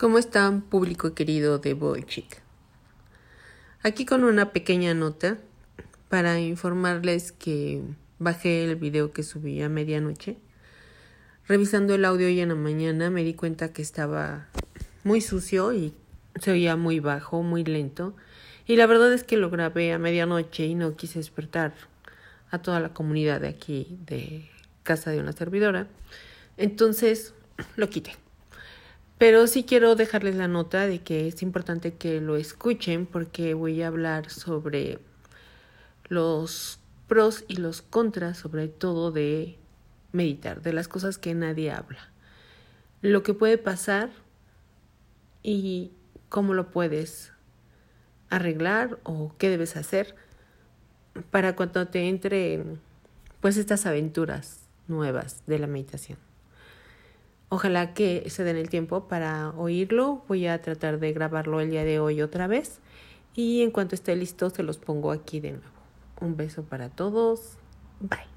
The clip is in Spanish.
¿Cómo están, público querido de Chick? Aquí con una pequeña nota para informarles que bajé el video que subí a medianoche. Revisando el audio hoy en la mañana me di cuenta que estaba muy sucio y se oía muy bajo, muy lento. Y la verdad es que lo grabé a medianoche y no quise despertar a toda la comunidad de aquí de casa de una servidora. Entonces lo quité. Pero sí quiero dejarles la nota de que es importante que lo escuchen porque voy a hablar sobre los pros y los contras, sobre todo de meditar, de las cosas que nadie habla. Lo que puede pasar y cómo lo puedes arreglar o qué debes hacer para cuando te entren pues estas aventuras nuevas de la meditación. Ojalá que se den el tiempo para oírlo. Voy a tratar de grabarlo el día de hoy otra vez. Y en cuanto esté listo, se los pongo aquí de nuevo. Un beso para todos. Bye.